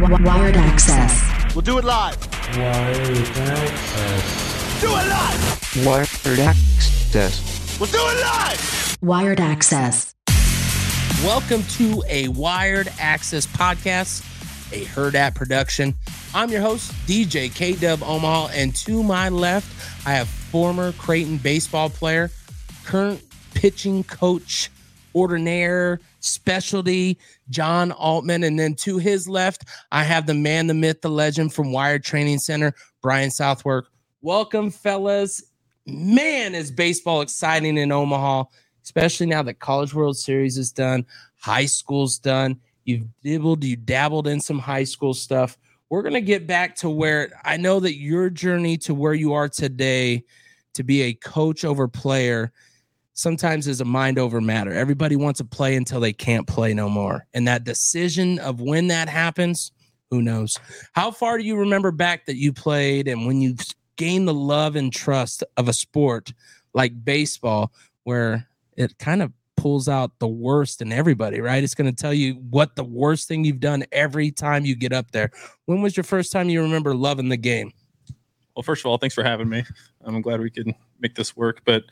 Wired access. We'll do it live. Wired access. Do it live. Wired access. We'll do it live. Wired access. Welcome to a Wired Access podcast, a Hurrdat production. I'm your host, DJ K Dub Omaha, and to my left, I have former Creighton baseball player, current pitching coach, ordinaire, specialty, John Oltman. And then to his left, I have the man, the myth, the legend from Wired Training Center, Brian Southwork. Welcome, fellas. Man, is baseball exciting in Omaha, especially now that College World Series is done, high school's done. You've dibbled, you dabbled in some high school stuff. We're going to get back to where I know that your journey to where you are today to be a coach over player sometimes is a mind over matter. Everybody wants to play until they can't play no more. And that decision of when that happens, who knows? How far do you remember back that you played and when you gained the love and trust of a sport like baseball, where it kind of pulls out the worst in everybody, right? It's going to tell you what the worst thing you've done every time you get up there. When was your first time you remember loving the game? Well, first of all, thanks for having me. I'm glad we could make this work. But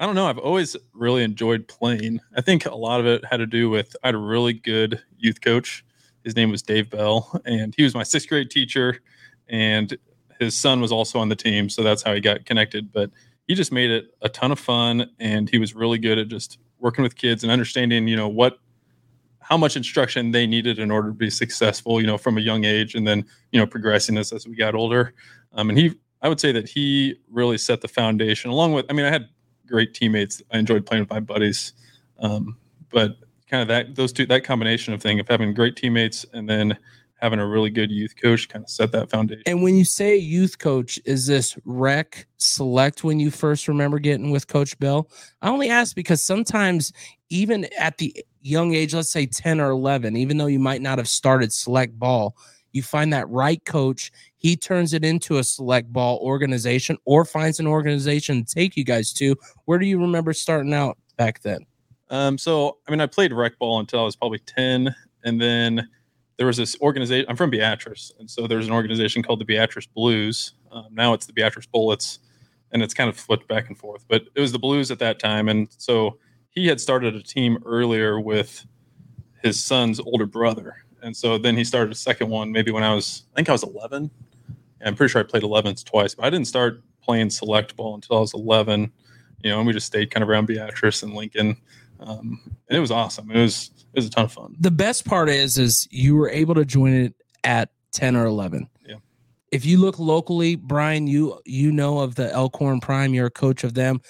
I don't know. I've always really enjoyed playing. I think a lot of it had to do with I had a really good youth coach. His name was Dave Bell, and he was my sixth grade teacher. And his son was also on the team, so that's how he got connected. But he just made it a ton of fun, and he was really good at just working with kids and understanding, you know, what how much instruction they needed in order to be successful, you know, from a young age, and then you know progressing as as we got older. Um, and he, I would say that he really set the foundation. Along with, I mean, I had great teammates. I enjoyed playing with my buddies, um, but kind of that those two that combination of thing of having great teammates and then having a really good youth coach kind of set that foundation. And when you say youth coach, is this rec select when you first remember getting with Coach Bell? I only ask because sometimes, even at the young age, let's say 10 or 11, even though you might not have started select ball, you find that right coach, he turns it into a select ball organization or finds an organization to take you guys to. Where do you remember starting out back then? Um, so, I mean, I played rec ball until I was probably 10. And then there was this organization. I'm from Beatrice. And so there's an organization called the Beatrice Blues. Um, now it's the Beatrice Bullets. And it's kind of flipped back and forth. But it was the Blues at that time. And so he had started a team earlier with his son's older brother. And so then he started a second one maybe when I was, I think I was 11. And I'm pretty sure I played 11s twice, but I didn't start playing select ball until I was 11. You know, and we just stayed kind of around Beatrice and Lincoln. Um, and it was awesome. It was it was a ton of fun. The best part is is you were able to join it at 10 or 11. Yeah. If you look locally, Brian, you you know of the Elkhorn Prime, you're a coach of them.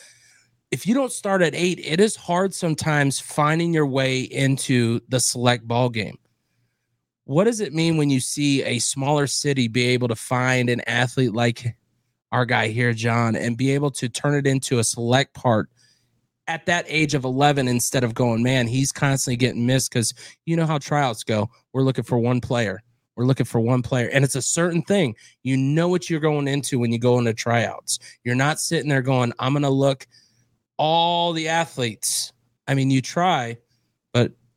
If you don't start at 8, it is hard sometimes finding your way into the select ball game. What does it mean when you see a smaller city be able to find an athlete like our guy here, John, and be able to turn it into a select part at that age of 11 instead of going, man, he's constantly getting missed because you know how tryouts go. We're looking for one player. We're looking for one player. And it's a certain thing. You know what you're going into when you go into tryouts. You're not sitting there going, I'm going to look all the athletes. I mean, you try,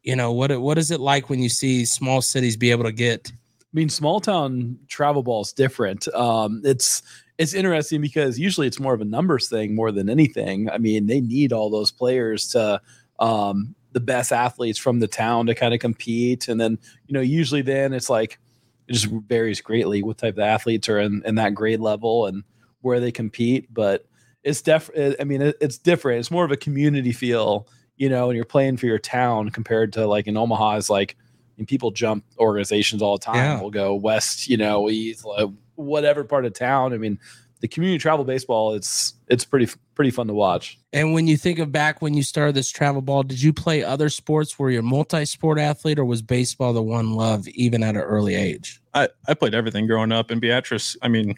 you know what what is it like when you see small cities be able to get I mean, small town travel ball is different. Um, it's it's interesting because usually it's more of a numbers thing more than anything. I mean, they need all those players to um, the best athletes from the town to kind of compete, and then you know usually then it's like it just varies greatly what type of athletes are in, in that grade level and where they compete. But it's def. I mean, it, it's different. It's more of a community feel, you know, and you're playing for your town compared to like in Omaha is like. I mean, people jump organizations all the time. Yeah. We'll go west, you know, east, like, whatever part of town. I mean, the community travel baseball, it's it's pretty pretty fun to watch. And when you think of back when you started this travel ball, did you play other sports? Were you a multi-sport athlete, or was baseball the one love even at an early age? I, I played everything growing up in Beatrice. I mean,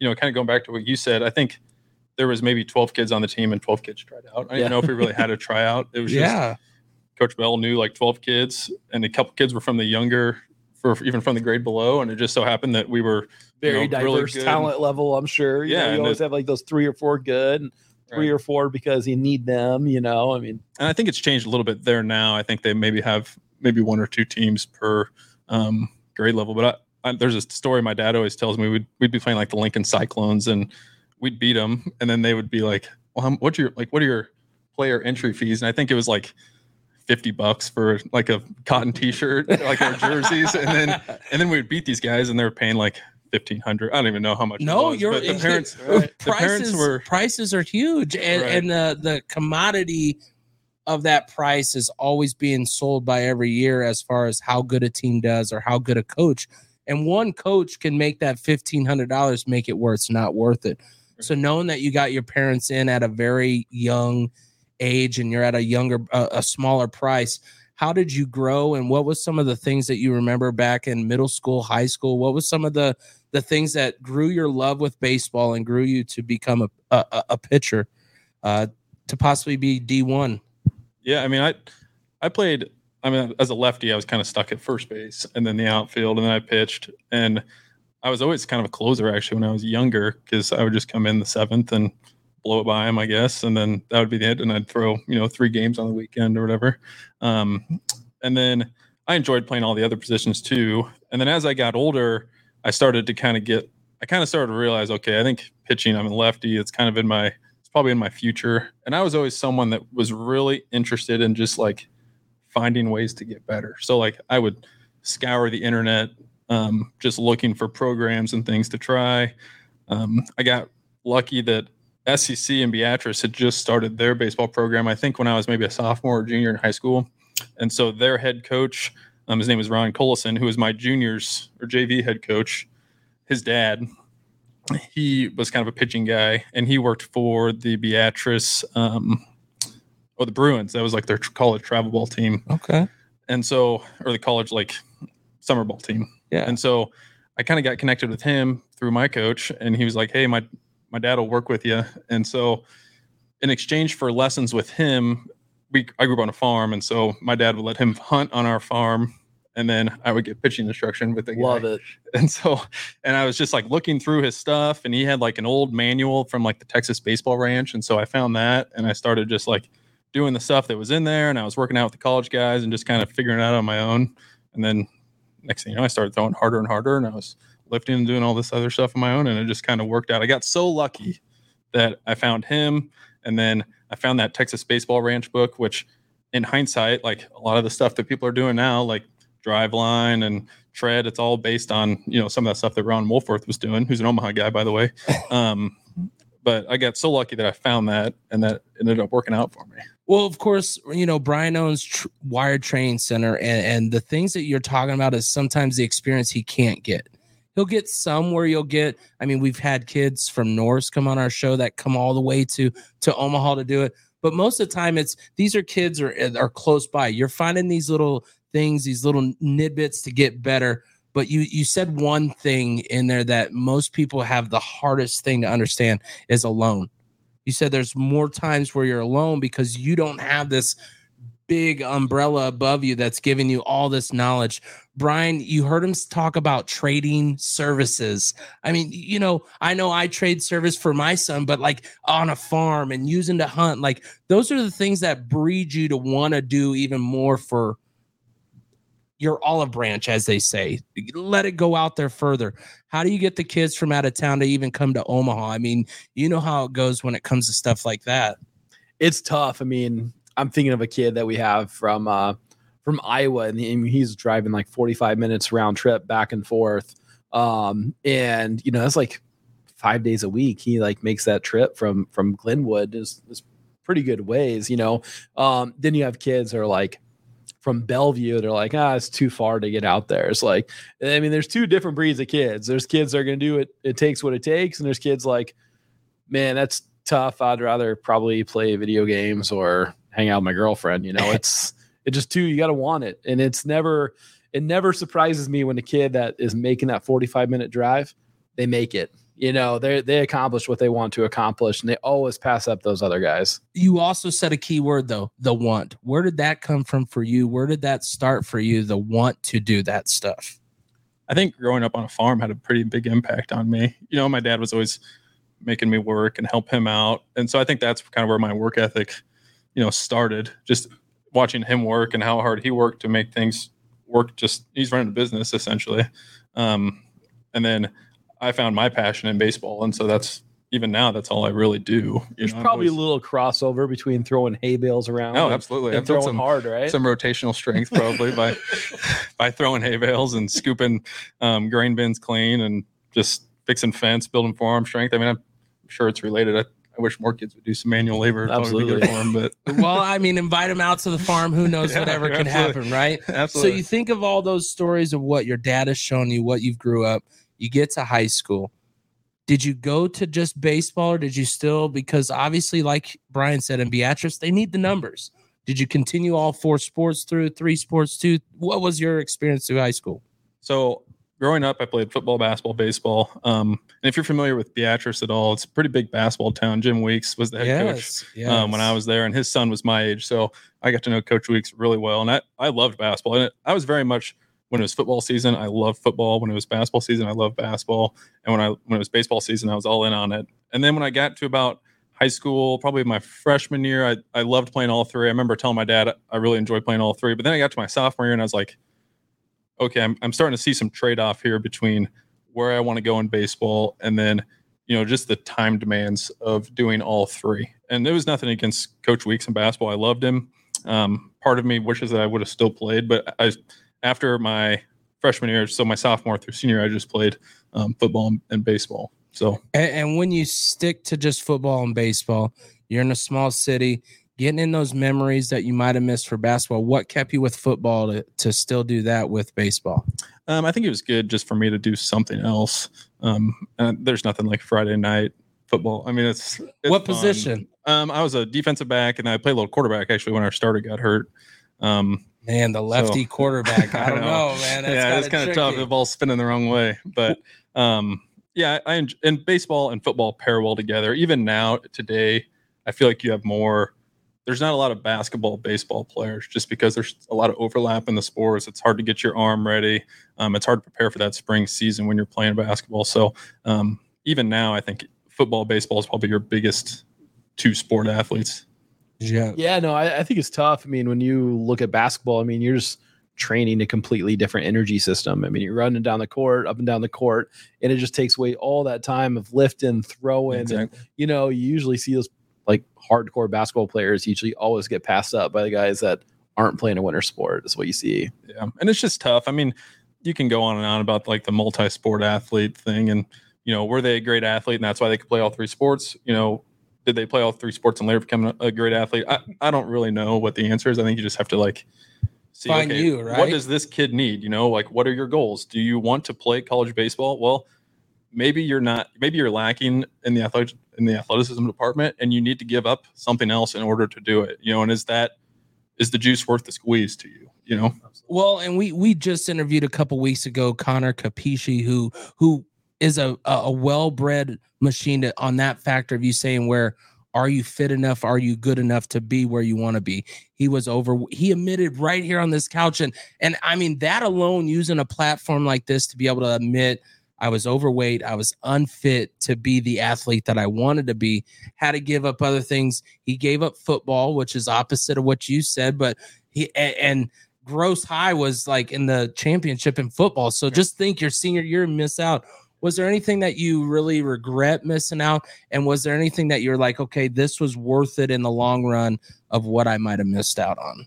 you know, kind of going back to what you said, I think there was maybe 12 kids on the team and 12 kids tried out. I didn't Yeah. know if we really had a tryout. It was just Coach Bell knew like 12 kids, and a couple kids were from the younger, for even from the grade below. And it just so happened that we were Very you know, diverse good. talent level, I'm sure. You Yeah, know, you always it- have like those three or four good, and three Right. or four because you need them. You know, I mean, and I think it's changed a little bit there now. I think they maybe have maybe one or two teams per um, grade level. But I, I, there's a story my dad always tells me. We'd we'd be playing like the Lincoln Cyclones, and we'd beat them, and then they would be like, "Well, what's your like? What are your player entry fees?" And I think it was like. 50 bucks for like a cotton t-shirt like our jerseys and then and then we would beat these guys and they were paying like 1500 i don't even know how much No, was, you're but the parents prices. the parents were prices are huge, and Right. and the the commodity of that price is always being sold by every year as far as how good a team does or how good a coach. And one coach can make that fifteen hundred dollars make it where it's not worth it. So knowing that you got your parents in at a very young age and you're at a younger, uh, a smaller price. How did you grow, and what was some of the things that you remember back in middle school, high school? What was some of the the things that grew your love with baseball and grew you to become a a, a pitcher, uh, to possibly be D one? Yeah, I mean, I I played. I mean, as a lefty, I was kind of stuck at first base and then the outfield, and then I pitched. And I was always kind of a closer actually when I was younger because I would just come in the seventh and blow it by him, I guess, and then that would be the end. And I'd throw you know three games on the weekend or whatever. Um, and then I enjoyed playing all the other positions too. And then as I got older, I started to kind of get. I kind of started to realize, okay, I think pitching. I'm a lefty. It's kind of in my it's probably in my future. And I was always someone that was really interested in just like finding ways to get better. So like I would scour the internet, um, just looking for programs and things to try. Um, I got lucky that SCC and Beatrice had just started their baseball program. I think when I was maybe a sophomore or junior in high school, and so their head coach, um, his name was Ron Collison, who was my juniors or JV head coach. His dad, he was kind of a pitching guy, and he worked for the Beatrice um, or the Bruins. That was like their college travel ball team, Okay, and so or the college like summer ball team. Yeah, And so I kind of got connected with him through my coach, and he was like, "Hey, my my dad will work with you." And so, in exchange for lessons with him, we I grew up on a farm, and so my dad would let him hunt on our farm, and then I would get pitching instruction with the guy. Love it. And so, and I was just like looking through his stuff, and he had like an old manual from like the Texas Baseball Ranch, and so I found that, and I started just like doing the stuff that was in there, and I was working out with the college guys and just kind of figuring it out on my own, and then next thing you know, I started throwing harder and harder, and I was lifting and doing all this other stuff on my own, and it just kind of worked out. I got so lucky that I found him, and then I found that Texas Baseball Ranch book, which, in hindsight, like a lot of the stuff that people are doing now, like Driveline and tread, it's all based on you know some of that stuff that Ron Wolforth was doing, who's an Omaha guy, by the way. Um, but I got so lucky that I found that, and that ended up working out for me. Well, of course, you know Brian owns tr- Wired Training Center, and and the things that you're talking about is sometimes the experience he can't get. He'll get some where you'll get. I mean, we've had kids from Norris come on our show that come all the way to to Omaha to do it, but most of the time it's these are kids are are close by. You're finding these little things, these little nidbits to get better. But you you said one thing in there that most people have the hardest thing to understand is alone you said there's more times where you're alone because you don't have this big umbrella above you that's giving you all this knowledge. Brian, you heard him talk about trading services. I mean, you know, I know I trade service for my son, but like on a farm and using to hunt, like those are the things that breed you to want to do even more for your olive branch, as they say. Let it go out there further. How do you get the kids from out of town to even come to Omaha? I mean, you know how it goes when it comes to stuff like that. it's tough. I mean, I'm thinking of a kid that we have from uh, from Iowa, and he's driving like 45 minutes round trip back and forth. Um, and you know, that's like five days a week. He like makes that trip from from Glenwood is is pretty good ways. You know, um, then you have kids that are like from Bellevue. They're like, ah, it's too far to get out there. It's like, I mean, there's two different breeds of kids. There's kids that are going to do it. It takes what it takes, and there's kids like, man, that's tough. I'd rather probably play video games or hang out with my girlfriend. You know, it's it just too you got to want it, and it's never it never surprises me when a kid that is making that 45 minute drive, they make it. You know, they they accomplish what they want to accomplish, and they always pass up those other guys. You also said a key word though, the want. Where did that come from for you? Where did that start for you? The want to do that stuff. I think growing up on a farm had a pretty big impact on me. You know, my dad was always making me work and help him out. And so I think that's kind of where my work ethic, you know, started. Just watching him work and how hard he worked to make things work. just he's running a business essentially. Um, and then I found my passion in baseball, and so that's even now that's all I really do. You There's know, probably always- a little crossover between throwing hay bales around. Oh, and- absolutely. And I've built throwing some hard, right? some rotational strength probably by by throwing hay bales and scooping um, grain bins clean and just fixing fence, building forearm strength. I mean, I'm sure it's related. I, I wish more kids would do some manual labor. It's be good Absolutely. for 'em, but well, I mean, invite them out to the farm. Who knows Yeah, whatever can absolutely. happen, right? Absolutely. So you think of all those stories of what your dad has shown you, what you've grew up. You get to high school. Did you go to just baseball, or did you still? Because obviously, like Brian said in Beatrice, they need the numbers. Did you continue all four sports through three sports two What was your experience through high school? So growing up, I played football, basketball, baseball. Um, and if you're familiar with Beatrice at all, it's a pretty big basketball town. Jim Weeks was the head coach yes, um, when I was there, and his son was my age. So I got to know Coach Weeks really well, and I, I loved basketball. And it, I was very much when it was football season, I loved football. When it was basketball season, I loved basketball. And when I when it was baseball season, I was all in on it. And then when I got to about high school, probably my freshman year, I, I loved playing all three. I remember telling my dad I really enjoyed playing all three. But then I got to my sophomore year, and I was like, okay, I'm, I'm starting to see some trade off here between where I want to go in baseball and then you know just the time demands of doing all three and there was nothing against coach weeks in basketball i loved him um, part of me wishes that i would have still played but i after my freshman year so my sophomore through senior year, i just played um, football and, baseball so And, and when you stick to just football and baseball, you're in a small city, getting in those memories that you might have missed for basketball. What kept you with football to, to still do that with baseball? um, i think it was good just for me to do something else um, and there's nothing like friday night football i mean it's, it's what fun. position? um, i was a defensive back and i played a little quarterback actually when our starter got hurt um, Man, the lefty quarterback. I I don't know. know, man. That's yeah, it's kind of tough. The ball's spinning the wrong way, but um, yeah, I enj- and baseball and football pair well together. Even now, today, I feel like you have more. There's not a lot of basketball, baseball players just because there's a lot of overlap in the sports. It's hard to get your arm ready. Um, it's hard to prepare for that spring season when you're playing basketball. So um, even now, I think football, baseball is probably your biggest two sport athletes. Yeah. Yeah, no, I, I think it's tough. I mean, when you look at basketball, I mean, you're just training a completely different energy system. I mean, you're running down the court, up and down the court, and it just takes away all that time of lifting, throwing, and you know, you usually see those like hardcore basketball players usually always get passed up by the guys that aren't playing a winter sport. Is what you see. Yeah, and it's just tough. I mean, you can go on and on about like the multi-sport athlete thing, and you know, were they a great athlete, and that's why they could play all three sports? You know, did they play all three sports and later become a, great athlete? I, I don't really know what the answer is. I think you just have to like see Find okay, you, what does this kid need? You know, like what are your goals? Do you want to play college baseball? Well, maybe you're not. Maybe you're lacking in the athletic in the athleticism department, and you need to give up something else in order to do it. You know, and is that is the juice worth the squeeze to you? You know. Well, and we we just interviewed a couple weeks ago Connor Capisci, who who is a a, a well-bred machine to, on that factor of you saying where are you fit enough? Are you good enough to be where you want to be? He was over. He admitted right here on this couch, and and I mean that alone, using a platform like this to be able to admit I was overweight, I was unfit to be the athlete that I wanted to be, had to give up other things. He gave up football, which is opposite of what you said, but he a- and gross high was like in the championship in football. So just think your senior year miss out. Was there anything that you really regret missing out? And was there anything that you're like, okay, this was worth it in the long run of what I might have missed out on?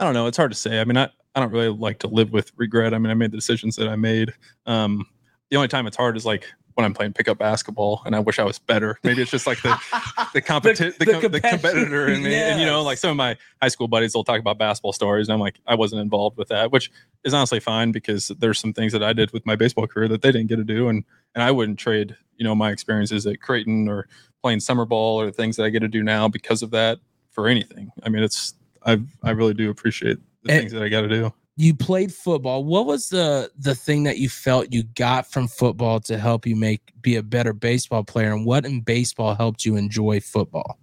I don't know. It's hard to say. I mean, I, I don't really like to live with regret. I mean, I made the decisions that I made. Um, the only time it's hard is like when I'm playing pickup basketball and I wish I was better. Maybe it's just like the the competi- the, the com- the competitor, in me. And you know, like some of my high school buddies will talk about basketball stories, and I'm like, I wasn't involved with that, which is honestly fine because there's some things that I did with my baseball career that they didn't get to do, and and I wouldn't trade you know my experiences at Creighton or playing summer ball or the things that I get to do now because of that for anything. I mean, it's I I really do appreciate the And- things that I got to do. You played football. What was the the thing that you felt you got from football to help you make be a better baseball player? And what in baseball helped you enjoy football?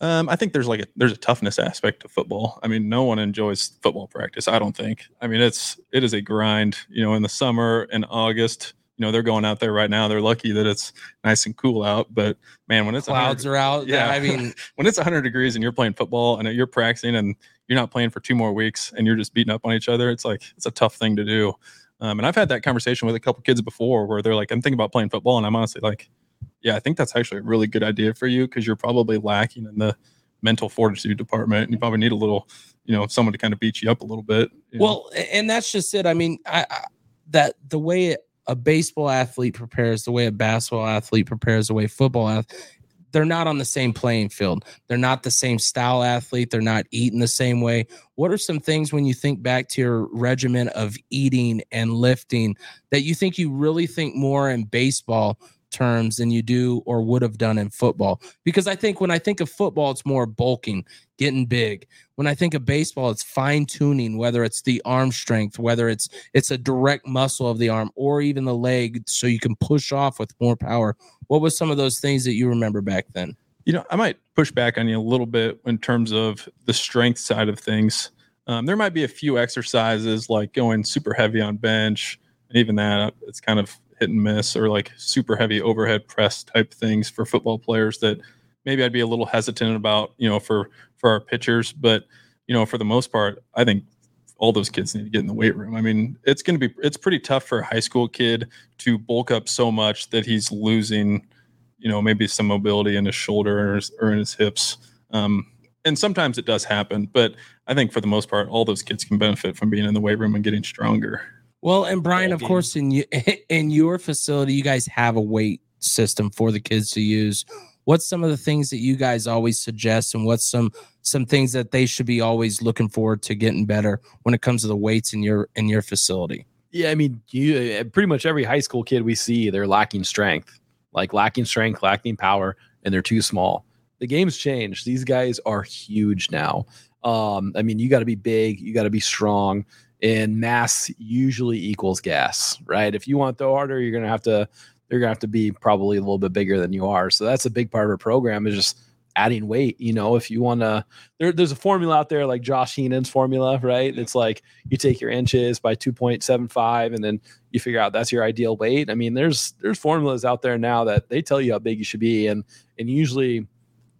Um, I think there's like a there's a toughness aspect to football. I mean, no one enjoys football practice. I don't think. I mean, it's it is a grind. You know, in the summer in August, you know, they're going out there right now. They're lucky that it's nice and cool out. But man, when it's 100 Clouds are out. Yeah. I mean, when it's 100 degrees and you're playing football and you're practicing and you're not playing for two more weeks and you're just beating up on each other. It's like it's a tough thing to do. Um, and I've had that conversation with a couple kids before where they're like, I'm thinking about playing football, and I'm honestly like, yeah, I think that's actually a really good idea for you because you're probably lacking in the mental fortitude department. And you probably need a little, you know, someone to kind of beat you up a little bit. you know? Well, and that's just it. I mean, I, I that the way a baseball athlete prepares, the way a basketball athlete prepares, the way football athlete, they're not on the same playing field. They're not the same style athlete. They're not eating the same way. What are some things when you think back to your regimen of eating and lifting that you think you really think more in baseball terms than you do or would have done in football? Because I think when I think of football, it's more bulking, getting big. When I think of baseball, it's fine tuning, whether it's the arm strength, whether it's it's a direct muscle of the arm or even the leg, so you can push off with more power. What was some of those things that you remember back then? You know, I might push back on you a little bit in terms of the strength side of things. Um, there might be a few exercises like going super heavy on bench, and even that it's kind of hit and miss, or like super heavy overhead press type things for football players that maybe I'd be a little hesitant about, you know, for for our pitchers. But you know, for the most part, I think all those kids need to get in the weight room. I mean, it's going to be it's pretty tough for a high school kid to bulk up so much that he's losing, you know, maybe some mobility in his shoulder or, or in his hips. Um, and sometimes it does happen, but I think for the most part, all those kids can benefit from being in the weight room and getting stronger. Well, and Brian, of course, in you in your facility, you guys have a weight system for the kids to use. What's some of the things that you guys always suggest, and what's some some things that they should be always looking forward to getting better when it comes to the weights in your in your facility? Yeah, I mean, you uh, pretty much every high school kid we see, they're lacking strength, like lacking strength, lacking power, and they're too small. The game's changed. These guys are huge now. Um, I mean, you got to be big, you got to be strong, and mass usually equals gas, right? If you want to throw harder, you're gonna have to you're gonna have to be probably a little bit bigger than you are. So that's a big part of our program is just adding weight. You know, if you want to, there, there's a formula out there like Josh Heenan's formula, right? It's like you take your inches by 2.75 and then you figure out that's your ideal weight. I mean, there's there's formulas out there now that they tell you how big you should be, and and usually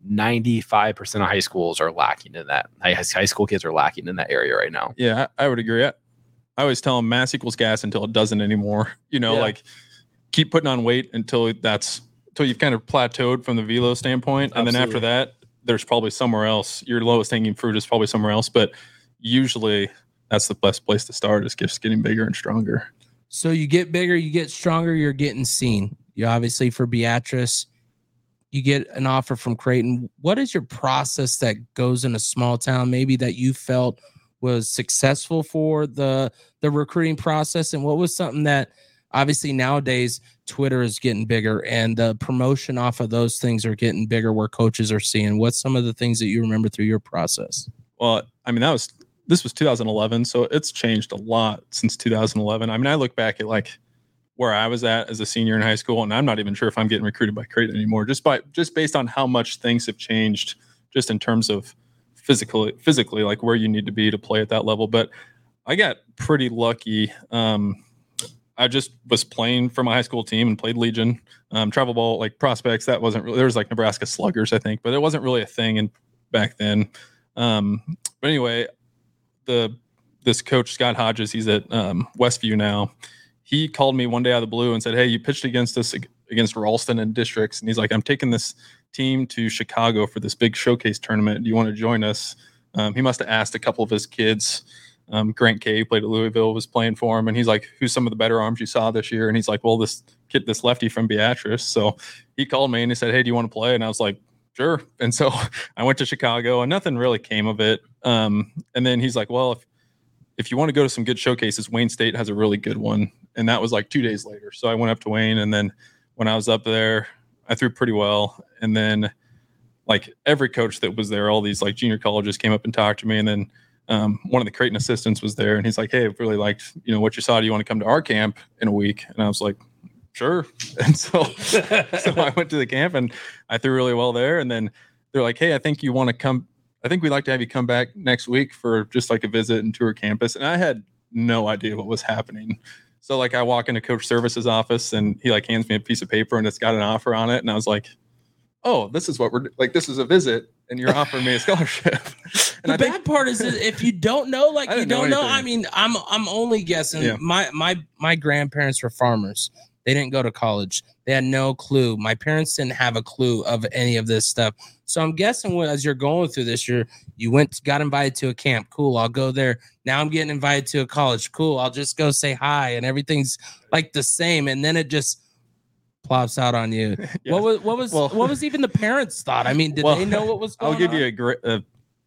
95% of high schools are lacking in that. High, high school kids are lacking in that area right now. Yeah, I, I would agree. I, I always tell them mass equals gas until it doesn't anymore. You know, Yeah. like keep putting on weight until that's until you've kind of plateaued from the velo standpoint, and then after that, there's probably somewhere else. Your lowest hanging fruit is probably somewhere else, but usually that's the best place to start is just getting bigger and stronger. So you get bigger, you get stronger, you're getting seen. You obviously for Beatrice, you get an offer from Creighton. What is your process that goes in a small town, maybe that you felt was successful for the the recruiting process, and what was something that obviously nowadays Twitter is getting bigger and the promotion off of those things are getting bigger where coaches are seeing. What's some of the things that you remember through your process? Well, I mean, that was this was 2011, so it's changed a lot since 2011. I mean, I look back at like where I was at as a senior in high school, and I'm not even sure if I'm getting recruited by Creighton anymore. Just by just based on how much things have changed, just in terms of physically, physically, like where you need to be to play at that level. But I got pretty lucky. Um, I just was playing for my high school team and played Legion, um, travel ball, like prospects. That wasn't really, there was like Nebraska Sluggers, I think, but it wasn't really a thing in back then. Um, but anyway, the this coach Scott Hodges, he's at um, Westview now. He called me one day out of the blue and said, "Hey, you pitched against us against Ralston and districts," and he's like, "I'm taking this team to Chicago for this big showcase tournament. Do you want to join us?" Um, he must have asked a couple of his kids. Um, Grant K played at Louisville, was playing for him, and he's like, "Who's some of the better arms you saw this year?" And he's like, "Well, this kid, this lefty from Beatrice." So he called me and he said, "Hey, do you want to play?" And I was like, "Sure." And so I went to Chicago, and nothing really came of it. Um, and then he's like, "Well, if if you want to go to some good showcases, Wayne State has a really good one." And that was like two days later. So I went up to Wayne, and then when I was up there, I threw pretty well. And then like every coach that was there, all these like junior colleges came up and talked to me, and then um, one of the Creighton assistants was there, and he's like, "Hey, I've really liked you know what you saw. Do you want to come to our camp in a week?" And I was like, "Sure." And so so I went to the camp and I threw really well there. And then they're like, "Hey, I think you want to come. I think we'd like to have you come back next week for just like a visit and tour campus." And I had no idea what was happening. So like I walk into Coach Servais's office and he like hands me a piece of paper and it's got an offer on it, and I was like, oh, this is what we're like. This is a visit, and you're offering me a scholarship. and the I think bad part is if you don't know, like you didn't know don't know. I mean, I'm I'm only guessing. Yeah. My my my grandparents were farmers. They didn't go to college. They had no clue. My parents didn't have a clue of any of this stuff. So I'm guessing when, as you're going through this, you're you went got invited to a camp. Cool, I'll go there. Now I'm getting invited to a college. Cool, I'll just go say hi, and everything's like the same. And then it just plops out on you. Yeah. What was what was Well- what was even the parents thought? I mean, did Well, they know what was going on? I'll give on? you a great. Uh,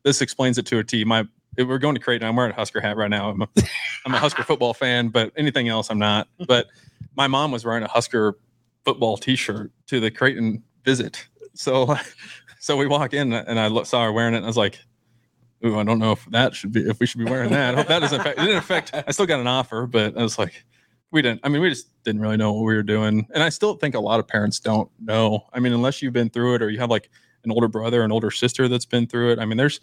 this explains it to a T. My we're going to Creighton. I'm wearing a Husker hat right now. I'm a, I'm a Husker football fan, but anything else, I'm not. But my mom was wearing a Husker football T-shirt to the Creighton visit. So, so we walk in and I look, saw her wearing it, and I was like, "Ooh, I don't know if that should be if we should be wearing that. I hope that doesn't affect." It didn't affect. I still got an offer, but I was like, we didn't. I mean, we just didn't really know what we were doing, and I still think a lot of parents don't know. I mean, unless you've been through it or you have like an older brother, an older sister that's been through it. I mean, there's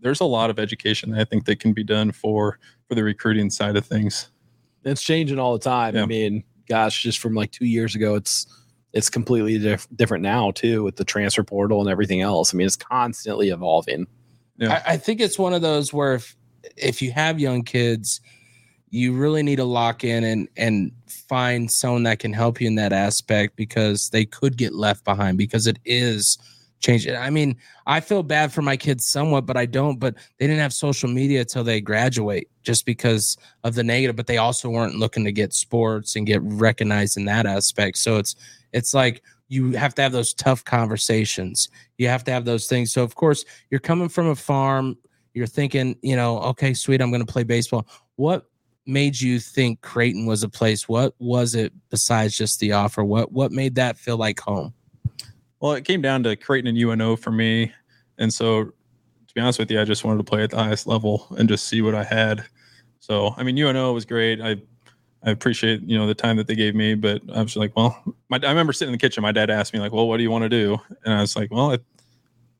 there's a lot of education I think that can be done for for the recruiting side of things. It's changing all the time. Yeah. I mean, gosh, just from like two years ago, it's it's completely diff- different now too with the transfer portal and everything else. I mean, it's constantly evolving. Yeah. I, I think it's one of those where if if you have young kids, you really need to lock in and and find someone that can help you in that aspect because they could get left behind because it is changing. I mean, I feel bad for my kids somewhat, but I don't. But they didn't have social media till they graduate just because of the negative. But they also weren't looking to get sports and get recognized in that aspect. So it's it's like you have to have those tough conversations. You have to have those things. So of course you're coming from a farm. You're thinking, you know, okay, sweet, I'm going to play baseball. What made you think Creighton was a place? What was it besides just the offer? What what made that feel like home? Well, it came down to Creighton and UNO for me, and so to be honest with you, I just wanted to play at the highest level and just see what I had. So I mean, UNO was great. I I appreciate you know the time that they gave me, but I was like, well, my, I remember sitting in the kitchen. My dad asked me like, well, what do you want to do? And I was like, well, I,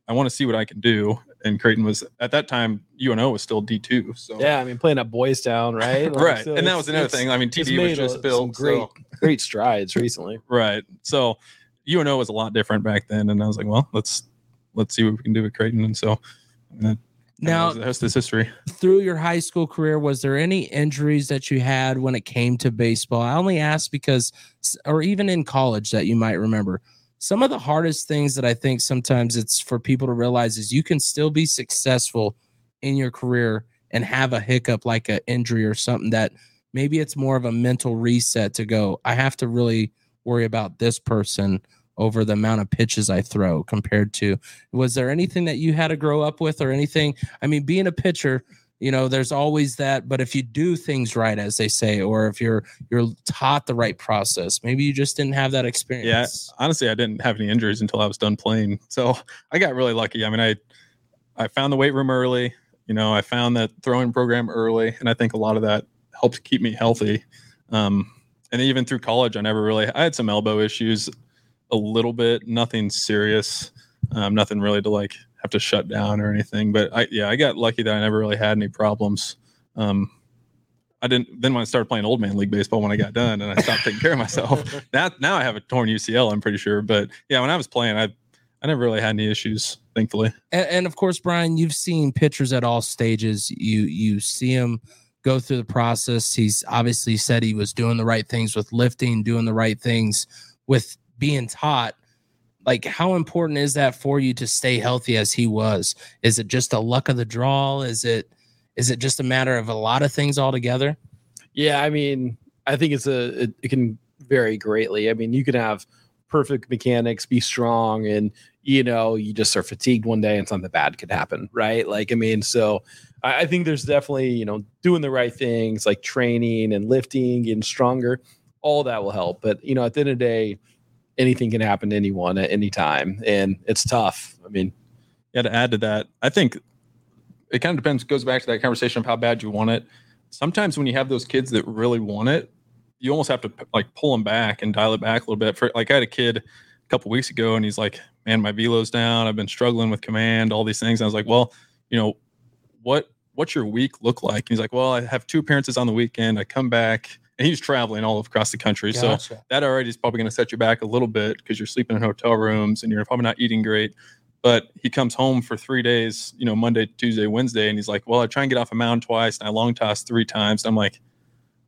I want to see what I can do. And Creighton was at that time UNO was still D two. So Yeah, I mean, playing at Boys Town, right? Like, right. so and that was another thing. I mean, it's TD was made just a- built. great, so- great strides recently. Right. So UNO was a lot different back then, and I was like, well, let's let's see what we can do with Creighton. And so uh, and Now, the rest is history. through your high school career, was there any injuries that you had when it came to baseball? I only ask because, or even in college that you might remember. Some of the hardest things that I think sometimes it's for people to realize is you can still be successful in your career and have a hiccup like an injury or something that maybe it's more of a mental reset to go, I have to really worry about this person over the amount of pitches I throw compared to was there anything that you had to grow up with or anything? I mean, being a pitcher, you know, there's always that. But if you do things right, as they say, or if you're you're taught the right process, maybe you just didn't have that experience. Yes. Honestly, I didn't have any injuries until I was done playing. So I got really lucky. I mean, I I found the weight room early. You know, I found that throwing program early, and I think a lot of that helped keep me healthy. Um, and even through college, I never really I had some elbow issues, a little bit, nothing serious, um, nothing really to like have to shut down or anything. But I yeah, I got lucky that I never really had any problems. Um, I didn't. Then when I started playing old man league baseball, when I got done and I stopped taking care of myself, now now I have a torn UCL. I'm pretty sure, but yeah, when I was playing, I I never really had any issues, thankfully. and, and of course, Brian, you've seen pitchers at all stages. You you see him go through the process. He's obviously said he was doing the right things with lifting, doing the right things with being taught. Like, how important is that for you to stay healthy as he was? Is it just a luck of the draw? Is it is it just a matter of a lot of things altogether? Yeah, I mean, I think it's a it, it can vary greatly. I mean, you can have perfect mechanics, be strong, and you know, you just are fatigued one day and something bad could happen, right? Like, I mean, so I, I think there's definitely, you know, doing the right things like training and lifting, getting stronger, all that will help. But you know, at the end of the day, anything can happen to anyone at any time, and it's tough. I mean, Yeah, to add to that, I think it kind of depends. Goes back to that conversation of how bad you want it. Sometimes when you have those kids that really want it, you almost have to like pull them back and dial it back a little bit. For like, I had a kid a couple weeks ago, and he's like, "Man, my velo's down. I've been struggling with command, all these things." And I was like, "Well, you know, what what's your week look like?" And he's like, "Well, I have two appearances on the weekend. I come back and he was traveling all across the country. So that already is probably going to set you back a little bit because you're sleeping in hotel rooms and you're probably not eating great. But he comes home for three days, you know, Monday, Tuesday, Wednesday, and he's like, "Well, I try and get off a mound twice, and I long toss three times." I'm like,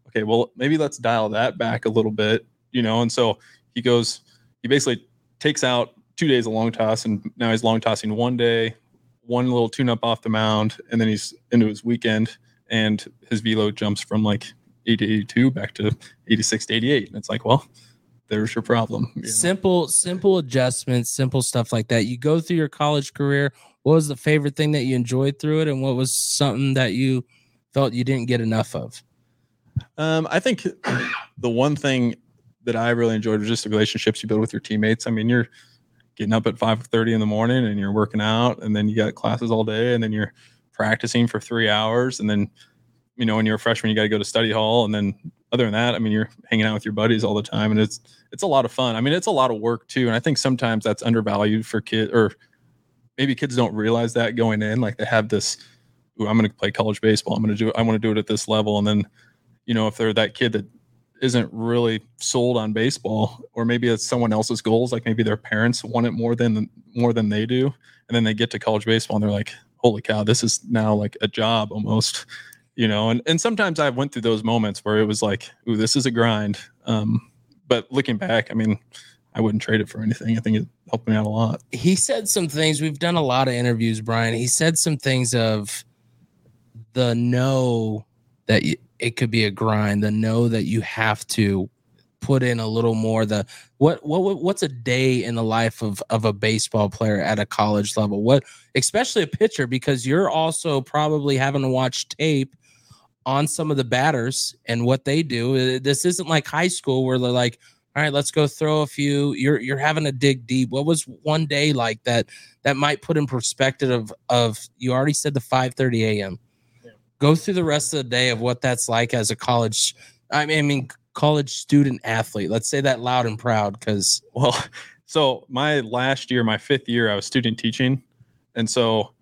"Okay, well, maybe let's dial that back a little bit, you know." And so he goes, he basically takes out two days of long toss, and now he's long tossing one day, one little tune up off the mound, and then he's into his weekend, and his velo jumps from like 80 to 82 back to 86 to 88. And it's like, well, there's your problem. you know? Simple, simple adjustments, simple stuff like that. You go through your college career. What was the favorite thing that you enjoyed through it, and what was something that you felt you didn't get enough of? Um, I think the one thing that I really enjoyed was just the relationships you build with your teammates. I mean, you're getting up at 5:30 in the morning and you're working out, and then you got classes all day, and then you're practicing for three hours, and then you know when you're a freshman, you got to go to study hall, and then other than that, I mean, you're hanging out with your buddies all the time, and it's it's a lot of fun. I mean, it's a lot of work too, and I think sometimes that's undervalued for kids, or maybe kids don't realize that going in. Like they have this, Ooh, I'm going to play college baseball. I'm going to do. It. I want to do it at this level, and then you know if they're that kid that isn't really sold on baseball or maybe it's someone else's goals like maybe their parents want it more than more than they do and then they get to college baseball and they're like holy cow this is now like a job almost you know and and sometimes i went through those moments where it was like ooh this is a grind. Um but looking back i mean i wouldn't trade it for anything. I think it helped me out a lot. He said some things we've done a lot of interviews brian. He said some things of the know that it could be a grind the know that you have to put in a little more the what what- what's a day in the life of of a baseball player at a college level? What especially a pitcher because you're also probably having to watch tape on some of the batters and what they do. Uh, this isn't like high school where they're like all right let's go throw a few. You're you're having to dig deep. What was one day like that that might put in perspective of of you already said the 5 30 a.m go through the rest of the day of what that's like as a college i mean, I mean college student athlete. Let's say that loud and proud because Well, so my last year, my fifth year, I was student teaching. And so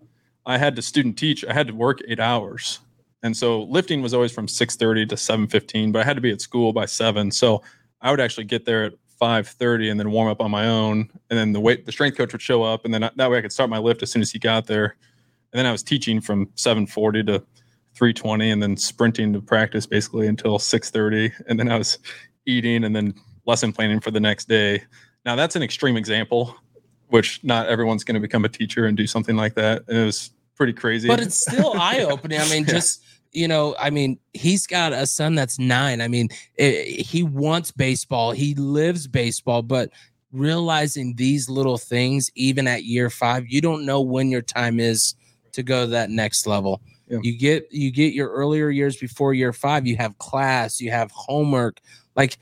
I had to student teach, I had to work eight hours. And so lifting was always from 6:30 to 7:15, but I had to be at school by seven. So I would actually get there at 5:30 and then warm up on my own. And then the weight the strength coach would show up and then I- that way I could start my lift as soon as he got there. And then I was teaching from 740 to 320 and then sprinting to practice basically until 630. And then I was eating and then lesson planning for the next day. Now that's an extreme example, which not everyone's going to become a teacher and do something like that. And it was pretty crazy. but it's still eye-opening. I mean Yeah. just you know i mean he's got a son that's nine. I mean eh, he wants baseball. He lives baseball but realizing these little things even at year five you don't know when your time is to go to that next level. Yeah. you get you get your earlier years before year five. You have class. You have homework. Like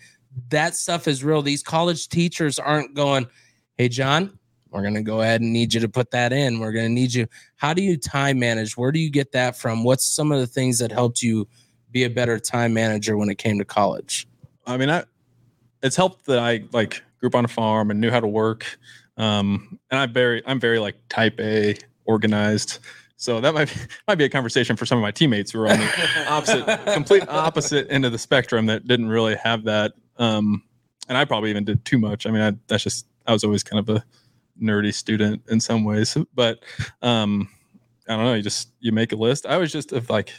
that stuff is real. These college teachers aren't going hey john we're going to go ahead and need you to put that in we're going to need you how do you time manage where do you get that from what's some of the things that helped you be a better time manager when it came to college I mean, I it's helped that I like grew up on a farm and knew how to work. Um, and I'm very, I'm very like type A organized. So that might be, might be a conversation for some of my teammates who are on the opposite, complete opposite end of the spectrum that didn't really have that. Um, and I probably even did too much. I mean, I, that's just I was always kind of a nerdy student in some ways, but um, I don't know. You just you make a list. I was just of like,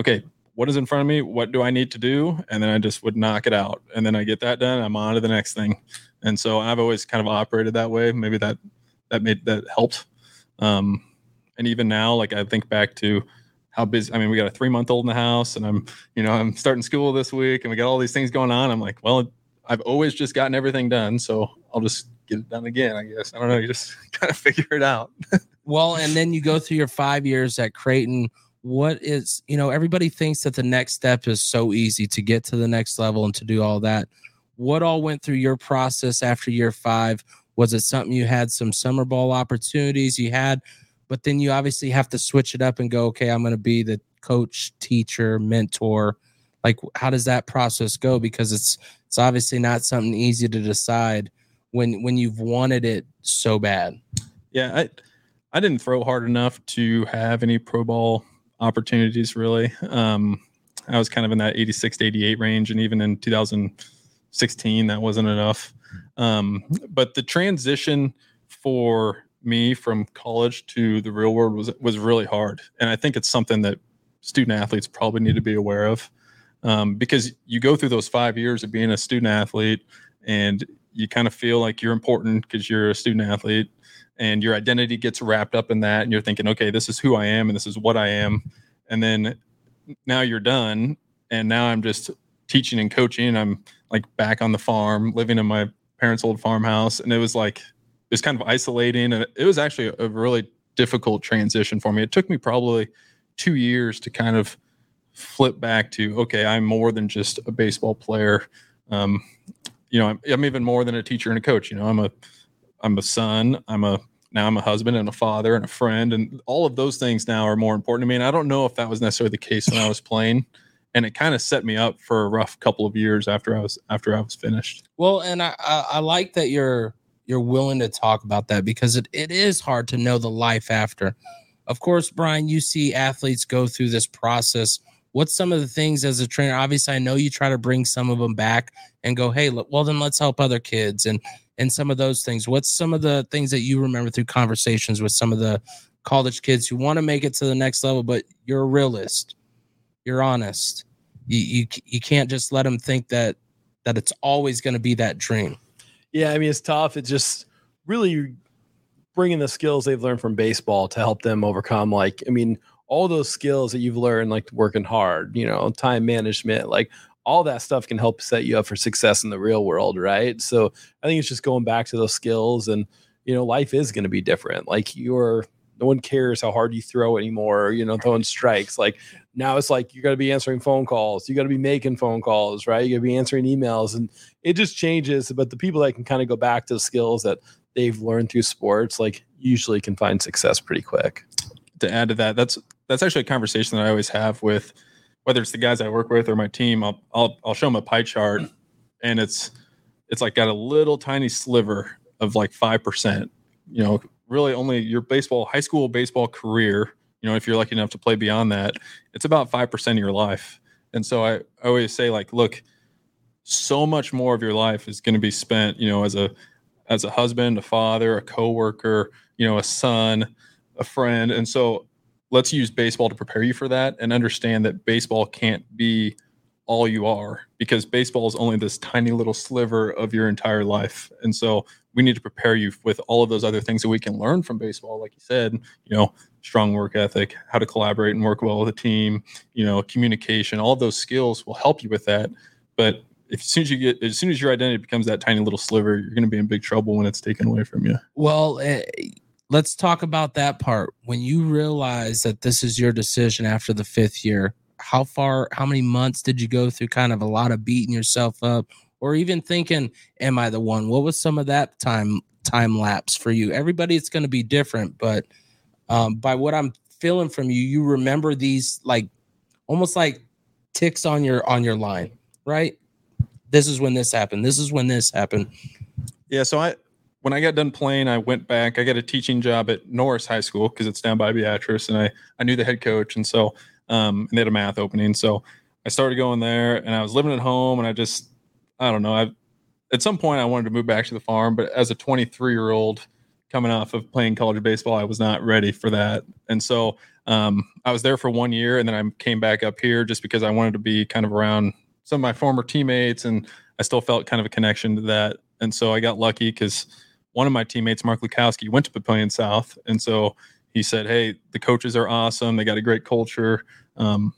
okay, what is in front of me? What do I need to do? And then I just would knock it out. And then I get that done. I'm on to the next thing. And so I've always kind of operated that way. Maybe that that made that helped. Um, and even now, like I think back to how busy. I mean, we got a three month old in the house, and I'm you know I'm starting school this week, and we got all these things going on. I'm like, well, I've always just gotten everything done, so I'll just get it done again. I guess I don't know. You just kind of figure it out. well and then you go through your five years at creighton what is you know everybody thinks that the next step is so easy to get to the next level and to do all that what all went through your process after year five was it something you had some summer ball opportunities you had but then you obviously have to switch it up and go okay i'm going to be the coach teacher mentor like how does that process go because it's it's obviously not something easy to decide when when you've wanted it so bad Yeah, I I didn't throw hard enough to have any pro ball opportunities really. Um, I was kind of in that 86 to 88 range, and even in 2016, that wasn't enough. Um, but the transition for me from college to the real world was was really hard, and I think it's something that student athletes probably need to be aware of um, because you go through those five years of being a student athlete, and you kind of feel like you're important because you're a student athlete, and your identity gets wrapped up in that, and you're thinking, okay, this is who I am, and this is what I am, and then now you're done, and now I'm just teaching and coaching. I'm like back on the farm, living in my parents' old farmhouse, and it was like it was kind of isolating, and it was actually a really difficult transition for me. It took me probably two years to kind of flip back to okay, I'm more than just a baseball player. Um, you know, I'm, I'm even more than a teacher and a coach. You know, I'm a I'm a son. I'm a now I'm a husband and a father and a friend, and all of those things now are more important to me. And I don't know if that was necessarily the case when I was playing, and it kind of set me up for a rough couple of years after I was after I was finished. Well, and I, I, I like that you're you're willing to talk about that because it, it is hard to know the life after. Of course, Brian, you see athletes go through this process. What's some of the things as a trainer? Obviously, I know you try to bring some of them back and go, hey, well then let's help other kids and and some of those things. What's some of the things that you remember through conversations with some of the college kids who want to make it to the next level, but you're a realist, you're honest. You you you can't just let them think that that it's always going to be that dream. Yeah, I mean it's tough. It's just really bringing the skills they've learned from baseball to help them overcome. Like, I mean, all those skills that you've learned, like working hard, you know, time management, like all that stuff can help set you up for success in the real world, right? So I think it's just going back to those skills, and you know, life is going to be different. Like you're no one cares how hard you throw anymore, you know, throwing strikes. Like now it's like you got to be answering phone calls, you got to be making phone calls, right? You got to be answering emails, and it just changes. But the people that can kind of go back to the skills that they've learned through sports, like usually can find success pretty quick. To add to that, that's that's actually a conversation that I always have with whether it's the guys I work with or my team. I'll I'll, I'll show them a pie chart, and it's it's like got a little tiny sliver of like five percent. You know, really only your baseball high school baseball career. You know, if you're lucky enough to play beyond that, it's about five percent of your life. And so I, I always say like, look, so much more of your life is going to be spent, you know, as a as a husband, a father, a coworker, you know, a son, a friend. And so let's use baseball to prepare you for that and understand that baseball can't be all you are because baseball is only this tiny little sliver of your entire life. And so we need to prepare you with all of those other things that we can learn from baseball. Like you said, you know, strong work ethic, how to collaborate and work well with a team, you know, communication, all those skills will help you with that. But if as soon as you get as soon as your identity becomes that tiny little sliver, you're going to be in big trouble when it's taken away from you. Well, uh, let's talk about that part. When you realize that this is your decision after the fifth year, how far, how many months did you go through? Kind of a lot of beating yourself up, or even thinking, "Am I the one?" What was some of that time time lapse for you? Everybody, it's going to be different, but um, by what I'm feeling from you, you remember these like almost like ticks on your on your line, right? this is when this happened. This is when this happened. Yeah. So I, when I got done playing, I went back. I got a teaching job at Norris High School because it's down by Beatrice, and I I knew the head coach, and so um, and they had a math opening. So I started going there, and I was living at home, and I just I don't know. I at some point I wanted to move back to the farm, but as a 23 year old coming off of playing college baseball, I was not ready for that, and so um, I was there for one year, and then I came back up here just because I wanted to be kind of around some of my former teammates, and I still felt kind of a connection to that. And so I got lucky because one of my teammates, Mark Lukowski, went to Papillion South, and so he said, "Hey, the coaches are awesome. They got a great culture." Um,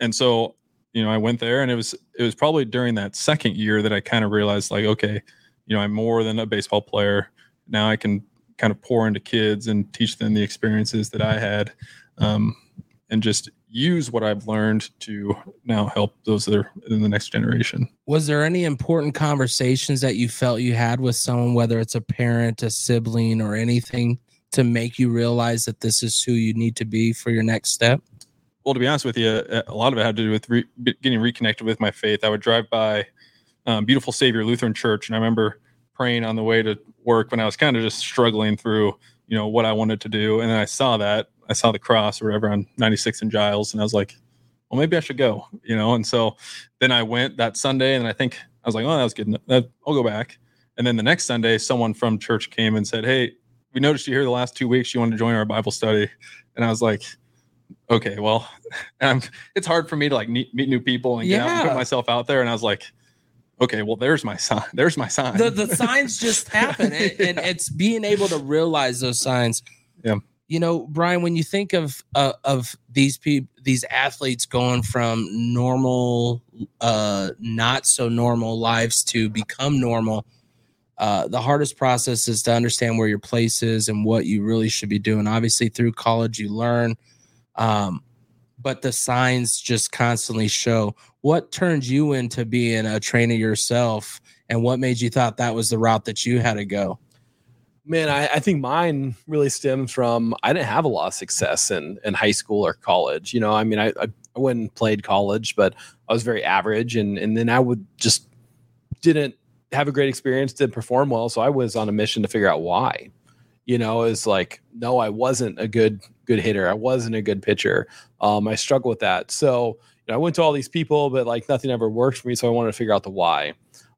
and so, you know, I went there, and it was it was probably during that second year that I kind of realized, like, okay, you know, I'm more than a baseball player. Now I can kind of pour into kids and teach them the experiences that I had, um, and just use what I've learned to now help those that are in the next generation. Was there any important conversations that you felt you had with someone, whether it's a parent, a sibling, or anything, to make you realize that this is who you need to be for your next step? Well, to be honest with you, a lot of it had to do with re- getting reconnected with my faith. I would drive by um, Beautiful Savior Lutheran Church, and I remember praying on the way to work when I was kind of just struggling through, you know, what I wanted to do, and then I saw that I saw the cross or whatever on 96 and Giles, and I was like, well, maybe I should go, you know. And so then I went that Sunday, and I think I was like, oh, that was good. enough. I'll go back. And then the next Sunday, someone from church came and said, hey, we noticed you here the last two weeks. You want to join our Bible study? And I was like, okay, well, um, it's hard for me to like meet, meet new people and get out and Yeah. put myself out there. And I was like, okay, well, there's my sign. There's my sign. the the signs just happen and, and it's being able to realize those signs Yeah. You know brian when you think of uh, of these people these athletes going from normal uh not so normal lives to become normal uh the hardest process is to understand where your place is and what you really should be doing. Obviously through college you learn um but the signs just constantly show. What turned you into being a trainer yourself and what made you thought that was the route that you had to go Man, I, I think mine really stems from I didn't have a lot of success in in high school or college. You know, I mean, I I, I went and played college, but I was very average, and and then I would just didn't have a great experience, didn't perform well, so I was on a mission to figure out why. You know, it's like no, I wasn't a good good hitter, I wasn't a good pitcher. Um, I struggled with that, so you know, I went to all these people, but like nothing ever worked for me, so I wanted to figure out the why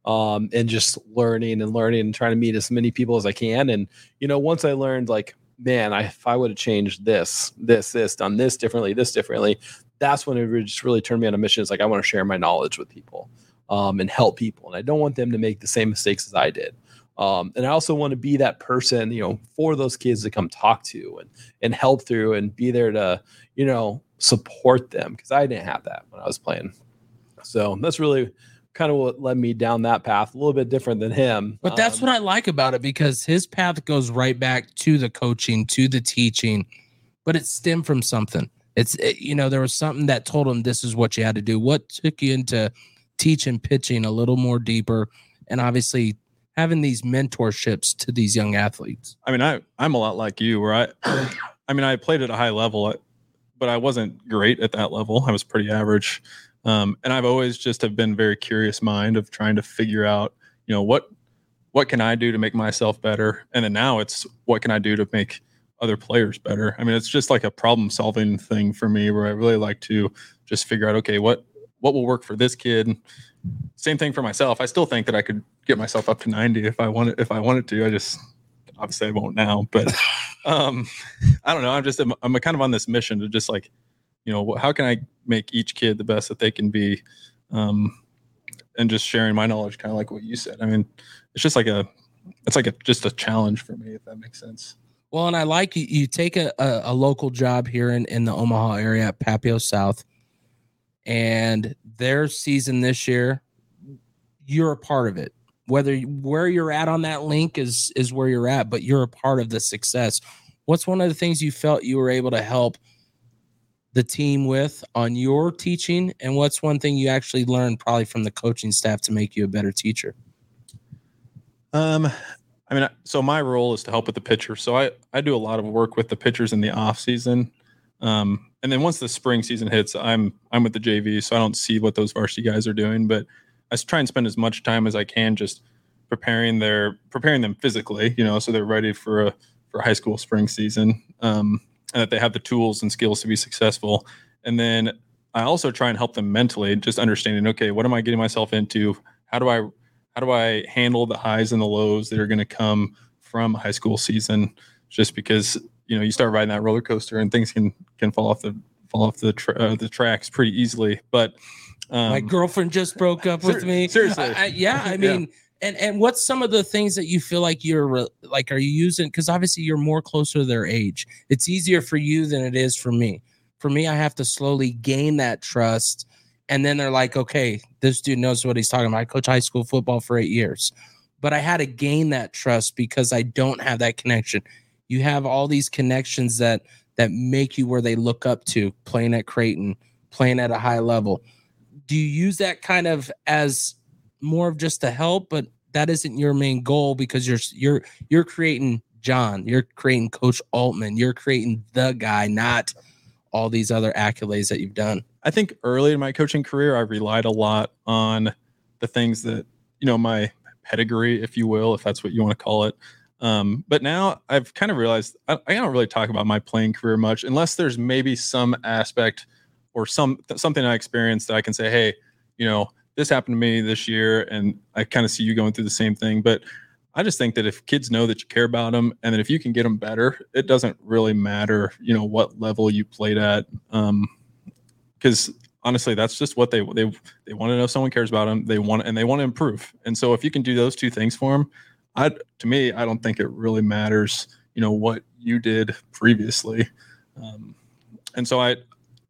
um, and just learning and learning and trying to meet as many people as I can. And you know, once I learned, like, man, I, if I would have changed this, this, this, done this differently, this differently, that's when it just really turned me on a mission. It's like I want to share my knowledge with people um, and help people, and I don't want them to make the same mistakes as I did. Um, and I also want to be that person, you know, for those kids to come talk to and and help through and be there to, you know, support them because I didn't have that when I was playing. So that's really kind of what led me down that path, a little bit different than him. But that's Um, what I like about it because his path goes right back to the coaching, to the teaching, but it stemmed from something. It's it, you know there was something that told him this is what you had to do. What took you into teaching pitching a little more deeper, and obviously having these mentorships to these young athletes. I mean, I I'm a lot like you, where I, I mean, I played at a high level, but I wasn't great at that level. I was pretty average, um, and I've always just have been very curious mind of trying to figure out, you know, what what can I do to make myself better, and then now it's what can I do to make other players better. I mean, it's just like a problem solving thing for me, where I really like to just figure out, okay, what what will work for this kid. Same thing for myself. I still think that I could get myself up to 90 if I wanted if I wanted to. I just obviously I won't now, but um I don't know. I'm just I'm, I'm kind of on this mission to just like, you know, how can I make each kid the best that they can be um and just sharing my knowledge kind of like what you said. I mean, it's just like a it's like a just a challenge for me if that makes sense. Well, and I like you. You take a, a, a local job here in, in the Omaha area at Papio South, and their season this year, you're a part of it. Whether where you're at on that link is is where you're at, but you're a part of the success. What's one of the things you felt you were able to help the team with on your teaching, and what's one thing you actually learned probably from the coaching staff to make you a better teacher? Um, I mean, so my role is to help with the pitcher. So I I do a lot of work with the pitchers in the off season. Um, and then once the spring season hits, I'm I'm with the JV, so I don't see what those varsity guys are doing. But i try and spend as much time as I can just preparing their preparing them physically, you know, so they're ready for a for high school spring season, um, and that they have the tools and skills to be successful. And then I also try and help them mentally, just understanding, okay, what am I getting myself into? How do I how do I handle the highs and the lows that are going to come from high school season? Just because you know you start riding that roller coaster and things can can fall off the fall off the tra- uh, the tracks pretty easily. But um, My girlfriend just broke up with ser- me. seriously. I- I- yeah, I Yeah. And and what's some of the things that you feel like you're like? Are you using? Because obviously you're more closer to their age. It's easier for you than it is for me. For me, I have to slowly gain that trust, and then they're like, okay, this dude knows what he's talking about. I coach high school football for eight years, but I had to gain that trust because I don't have that connection. You have all these connections that that make you where they look up to playing at Creighton, playing at a high level do you use that kind of as more of just to help but that isn't your main goal because you're you're you're creating john. You're creating coach Oltman. You're creating the guy not all these other accolades that you've done. I think early in my coaching career, I relied a lot on the things that, you know, my pedigree, if you will, if that's what you want to call it. Um, but now I've kind of realized I, I don't really talk about my playing career much unless there's maybe some aspect or some something I experienced that I can say, hey, you know, this happened to me this year, and I kind of see you going through the same thing. But I just think that if kids know that you care about them, and that if you can get them better, it doesn't really matter, you know, what level you played at, because honestly, that's just what they they they want to know someone cares about them. They want and they want to improve. And so if you can do those two things for them, I to me, I don't think it really matters, you know, what you did previously. Um, and so I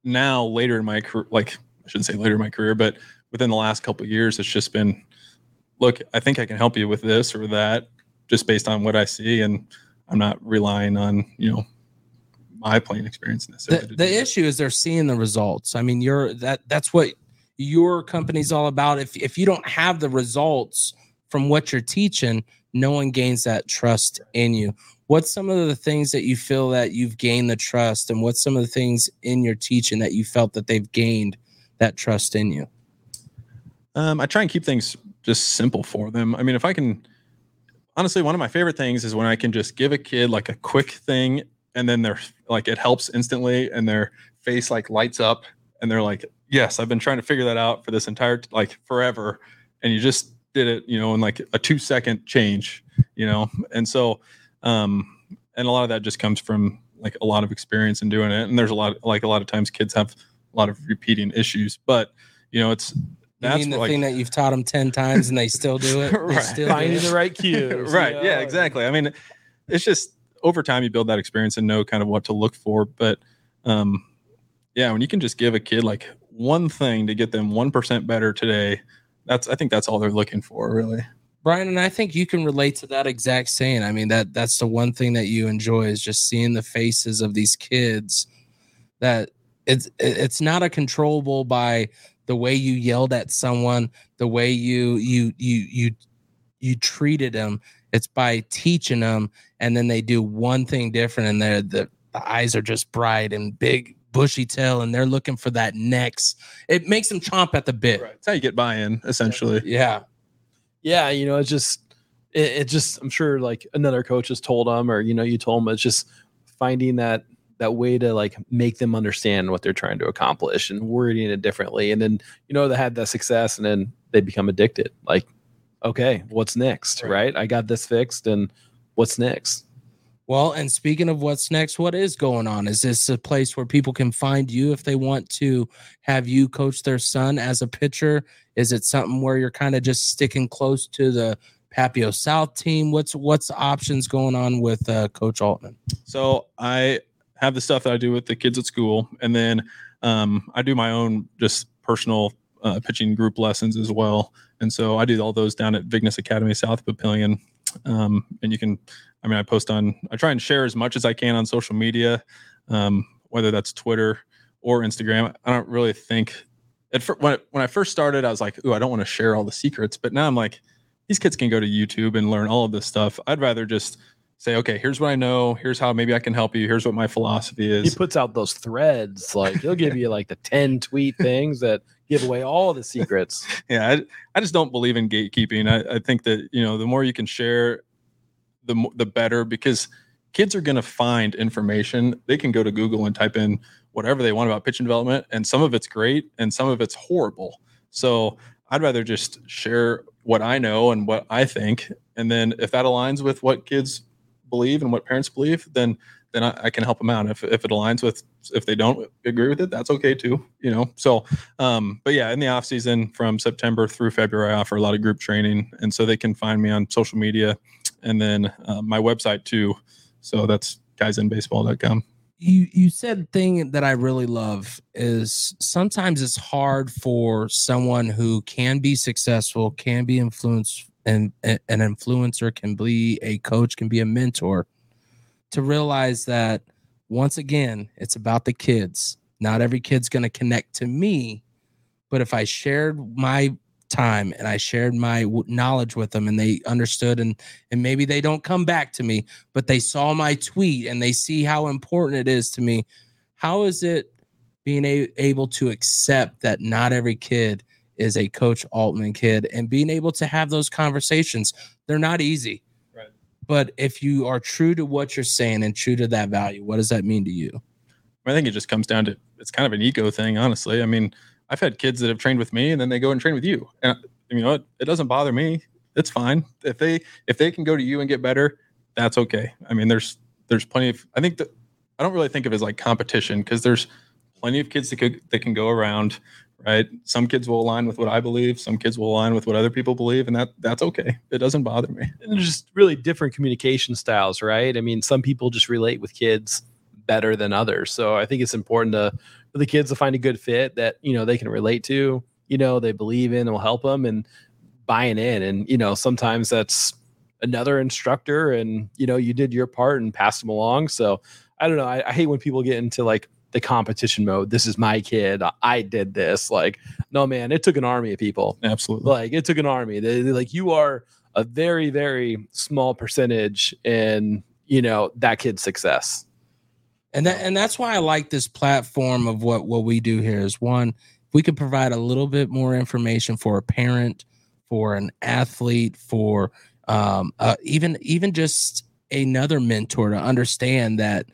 now later in my career, like I shouldn't say later in my career, but within the last couple of years, it's just been, look, I think I can help you with this or that, just based on what I see, and I'm not relying on you know my playing experience necessarily. the, the issue is they're seeing the results. I mean you're that that's what your company's all about. If if you don't have the results from what you're teaching no one gains that trust in you. What's some of the things that you feel that you've gained the trust and what's some of the things in your teaching that you felt that they've gained that trust in you Um, I try and keep things just simple for them. I mean, if I can, honestly, one of my favorite things is when I can just give a kid like a quick thing and then they're like, it helps instantly and their face like lights up and they're like, yes, I've been trying to figure that out for this entire, like forever. And you just did it, you know, in like a two second change, you know? And so, um, and a lot of that just comes from like a lot of experience in doing it. And there's a lot, like a lot of times kids have a lot of repeating issues, but you know, it's, you mean the like- thing that you've taught them 10 times and they still do it Right. still do Finding it? the right cues. right you yeah exactly i mean it's just over time you build that experience and know kind of what to look for but um yeah when you can just give a kid like one thing to get them 1% better today that's i think that's all they're looking for really Brian, and I think you can relate to that exact saying. I mean, that that's the one thing that you enjoy is just seeing the faces of these kids that it's it's not a controllable by the way you yelled at someone, the way you you you you you treated them. It's by teaching them, and then they do one thing different, and they're the, the eyes are just bright and big, bushy tail, and they're looking for that next. It makes them chomp at the bit. right. it's how you get buy-in essentially Yeah. yeah you know it's just it, it just i'm sure like another coach has told them or you know you told them it's just finding that that way to like make them understand what they're trying to accomplish and wording it differently and then you know they had that success and then they become addicted like okay what's next Right. right, i got this fixed and what's next Well, and speaking of what's next, what is going on? Is this a place where people can find you if they want to have you coach their son as a pitcher? Is it something where you're kind of just sticking close to the Papio South team? What's what's options going on with uh, Coach Oltman? So I have the stuff that I do with the kids at school, and then um, I do my own just personal uh, pitching group lessons as well. And so I do all those down at Vignes Academy South Papillion. Um, and you can, I mean, I post on, I try and share as much as I can on social media, um, whether that's Twitter or Instagram. I don't really think at fir- when, when I first started, I was like, ooh, I don't want to share all the secrets. But now I'm like, these kids can go to YouTube and learn all of this stuff. I'd rather just say, okay, here's what I know. Here's how maybe I can help you. Here's what my philosophy is. he puts out those threads like he'll give you like the 10 tweet things that give away all the secrets yeah, I, I just don't believe in gatekeeping. I, I think that, you know, the more you can share, the, the better because kids are going to find information. They can go to Google and type in whatever they want about pitching development. And some of it's great and some of it's horrible. So I'd rather just share what I know and what I think. And then if that aligns with what kids believe and what parents believe, then then I, I can help them out. If if it aligns with if they don't agree with it, that's okay too. You know. So um, but yeah, in the off season from September through February, I offer a lot of group training, and so they can find me on social media, and then uh, my website too. So that's guysinbaseball.com. you you said thing that I really love is sometimes it's hard for someone who can be successful, can be influenced and an influencer can be a coach, can be a mentor to realize that once again, it's about the kids. Not every kid's going to connect to me, but if I shared my time and I shared my knowledge with them and they understood and and maybe they don't come back to me, but they saw my tweet and they see how important it is to me. How is it being a- able to accept that not every kid is a Coach Oltman kid and being able to have those conversations? They're not easy. Right. But if you are true to what you're saying and true to that value, what does that mean to you? I think it just comes down to it's kind of an ego thing, honestly. I mean, I've had kids that have trained with me and then they go and train with you. And you know, it, it doesn't bother me. It's fine. If they if they can go to you and get better, that's okay. I mean, there's there's plenty of I think that I don't really think of it as like competition because there's plenty of kids that could that can go around, right? Some kids will align with what I believe, some kids will align with what other people believe, and that that's okay. It doesn't bother me. and there's just really different communication styles, right? I mean, some people just relate with kids better than others. So I think it's important to for the kids to find a good fit that you know they can relate to, you know, they believe in will help them and buying in. And you know, sometimes that's another instructor, and you know, you did your part and passed them along. So I don't know. I, I hate when people get into like the competition mode. This is my kid. I, I did this. Like, no, man, it took an army of people Absolutely. like it took an army they, they- like you are a very very small percentage in you know that kid's success and that and that's why I like this platform of what what we do here is one if we could provide a little bit more information for a parent for an athlete for um uh, even even just another mentor to understand that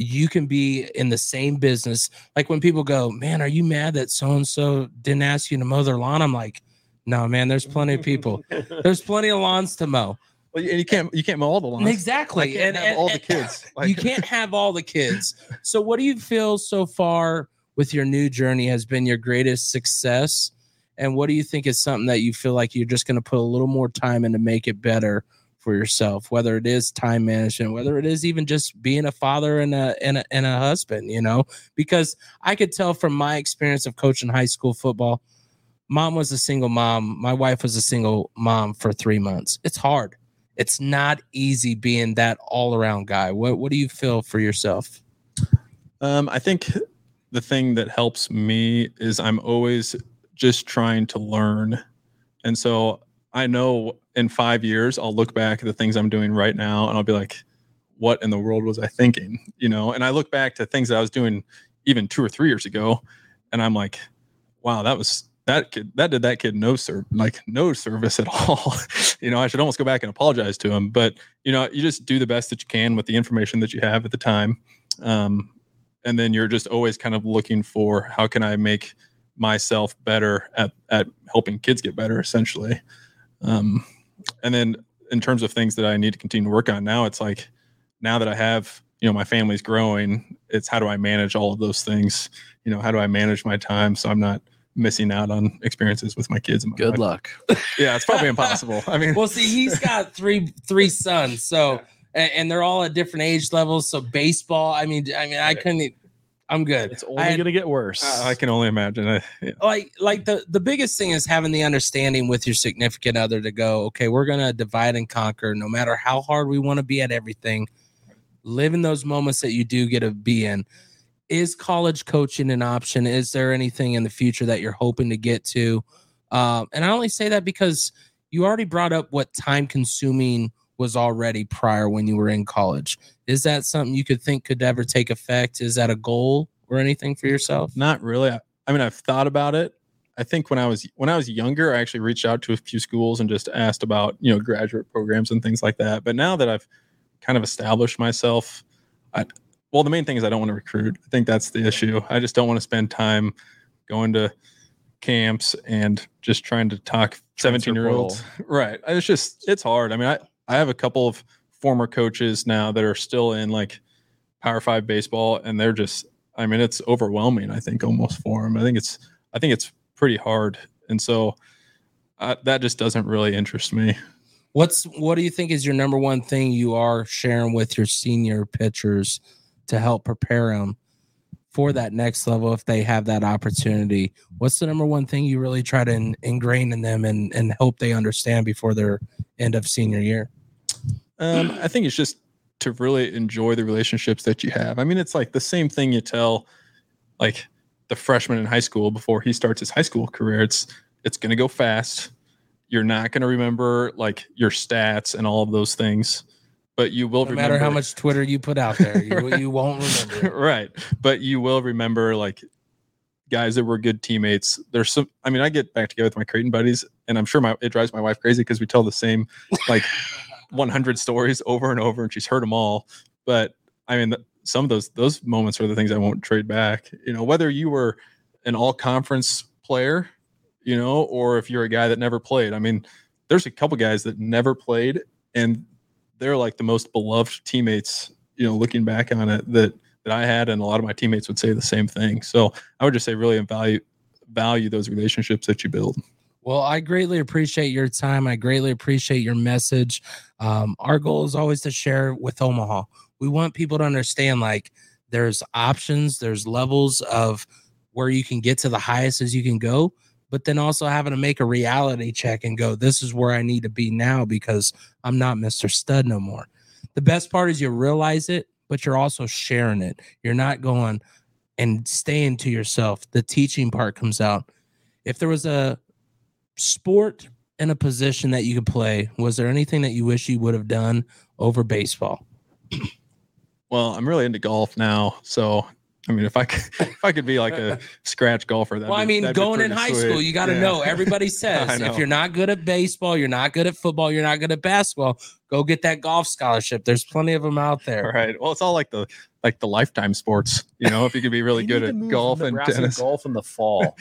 you can be in the same business like when people go man are you mad that so and so didn't ask you to mow their lawn i'm like no man there's plenty of people there's plenty of lawns to mow Well, you, you can't you can't mow all the lawns. exactly I can't have all the kids. Like- you can't have all the kids. So, what do you feel so far with your new journey has been your greatest success? And what do you think is something that you feel like you're just going to put a little more time in to make it better for yourself? Whether it is time management, whether it is even just being a father and a and a, and a husband, you know, because I could tell from my experience of coaching high school football, mom was a single mom. My wife was a single mom for three months. It's hard. It's not easy being that all around guy. What what do you feel for yourself? Um, I think the thing that helps me is I'm always just trying to learn. And so I know in five years, I'll look back at the things I'm doing right now and I'll be like, what in the world was I thinking? You know, and I look back to things that I was doing even two or three years ago and I'm like, wow, that was that kid that did that kid no serve like no service at all. you know, I should almost go back and apologize to him. But you know, you just do the best that you can with the information that you have at the time. Um, and then you're just always kind of looking for how can I make myself better at at helping kids get better, essentially. Um, and then in terms of things that I need to continue to work on now, it's like now that I have you know my family's growing, it's how do I manage all of those things? You know, how do I manage my time so I'm not missing out on experiences with my kids and my good wife. luck Yeah, it's probably impossible. I mean, Well, see, he's got three three sons, so and, and they're all at different age levels. So baseball, I mean, I mean, I couldn't. I'm good. it's only had- going to get worse I, I can only imagine. I, yeah. like like the the biggest thing is having the understanding with your significant other to go okay we're gonna divide and conquer no matter how hard we want to be at everything live in those moments that you do get to be in is college coaching an option is there anything in the future that you're hoping to get to um, and i only say that because you already brought up what time consuming was already prior when you were in college is that something you could think could ever take effect is that a goal or anything for yourself Not really. I, I mean, I've thought about it. I think when I was when I was younger, I actually reached out to a few schools and just asked about you know graduate programs and things like that. But now that I've kind of established myself, I well, the main thing is I don't want to recruit. I think that's the issue. I just don't want to spend time going to camps and just trying to talk 17 year olds. Right. It's just it's hard. I mean, I I have a couple of former coaches now that are still in like Power Five baseball, and they're just I mean, it's overwhelming. I think almost for them. I think it's I think it's pretty hard, and so uh, that just doesn't really interest me. What's what do you think is your number one thing you are sharing with your senior pitchers to help prepare them for that next level if they have that opportunity? What's the number one thing you really try to in, ingrain in them and and hope they understand before their end of senior year? Um, I think it's just to really enjoy the relationships that you have. I mean, it's like the same thing you tell like the freshman in high school before he starts his high school career. It's it's going to go fast. You're not going to remember like your stats and all of those things, but you will remember No remember matter how much Twitter you put out there, you, you won't remember. right. But you will remember like guys that were good teammates. There's some I mean, I get back together with my Creighton buddies and I'm sure my it drives my wife crazy because we tell the same like 100 stories over and over and she's heard them all. But I mean, some of those those moments are the things I won't trade back. You know, whether you were an all conference player, you know, or if you're a guy that never played. I mean, there's a couple guys that never played and they're like the most beloved teammates, you know, looking back on it that that I had and a lot of my teammates would say the same thing. So I would just say really value value those relationships that you build. Well, I greatly appreciate your time. I greatly appreciate your message. Um, our goal is always to share with Omaha. We want people to understand like there's options, there's levels of where you can get to the highest as you can go, but then also having to make a reality check and go, this is where I need to be now because I'm not Mr. Stud no more. The best part is you realize it, but you're also sharing it. You're not going and staying to yourself. The teaching part comes out. If there was a sport and a position that you could play, was there anything that you wish you would have done over baseball? Well, I'm really into golf now, so I mean, if I could, if I could be like a scratch golfer, that Well, I mean, going in high school, you got to know. Everybody says know. if you're not good at baseball, you're not good at football, you're not good at basketball. Go get that golf scholarship. There's plenty of them out there. Right. Well, it's all like the like the lifetime sports. You know, if you could be really good at golf and Nebraska tennis. golf in the fall.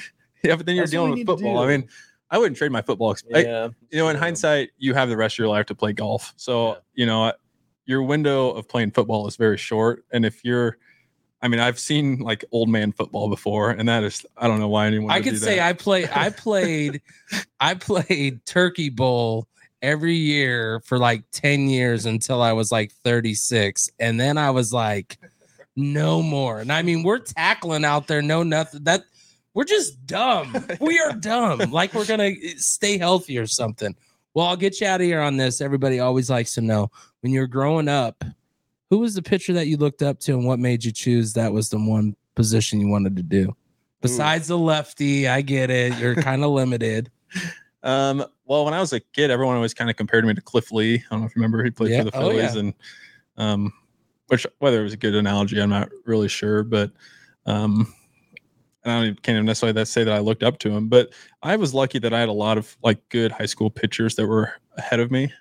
Yeah, but then you're That's dealing with football. I mean, I wouldn't trade my football. ex- I- yeah, you know, in hindsight, you have the rest of your life to play golf. So, Yeah. you know, your window of playing football is very short. And if you're, I mean, I've seen like old man football before, and that is, I don't know why anyone. I would could do say that. I play I played I played Turkey Bowl every year for like 10 years until I was like 36. And then I was like, no more. And I mean, we're tackling out there, no nothing. That we're just dumb. We are dumb. Like we're gonna stay healthy or something. Well, I'll get you out of here on this. Everybody always likes to know when you're growing up, who was the pitcher that you looked up to and what made you choose that was the one position you wanted to do? Besides the lefty, I get it. You're kind of limited. Um, well, when I was a kid, everyone always kind of compared me to Cliff Lee. I don't know if you remember he played Yeah. for the Oh, Phillies, yeah. and um, which whether it was a good analogy, I'm not really sure, but um, I can't necessarily say that I looked up to him. But I was lucky that I had a lot of like good high school pitchers that were ahead of me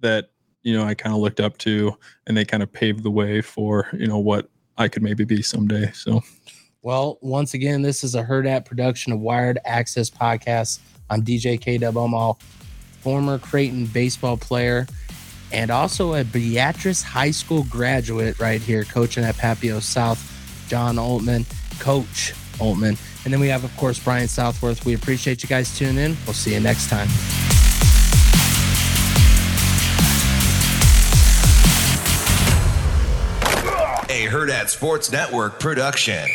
that you know I kind of looked up to, and they kind of paved the way for you know what I could maybe be someday. So Well, once again, this is a Hurrdat production of Wired Access Podcast. I'm DJ K Omaha, former Creighton baseball player, and also a Beatrice High School graduate right here, coaching at Papio South. John Oltman, Coach Oltman. And then we have, of course, Brian Southworth. We appreciate you guys tuning in. We'll see you next time. A Hurrdat Sports Network production.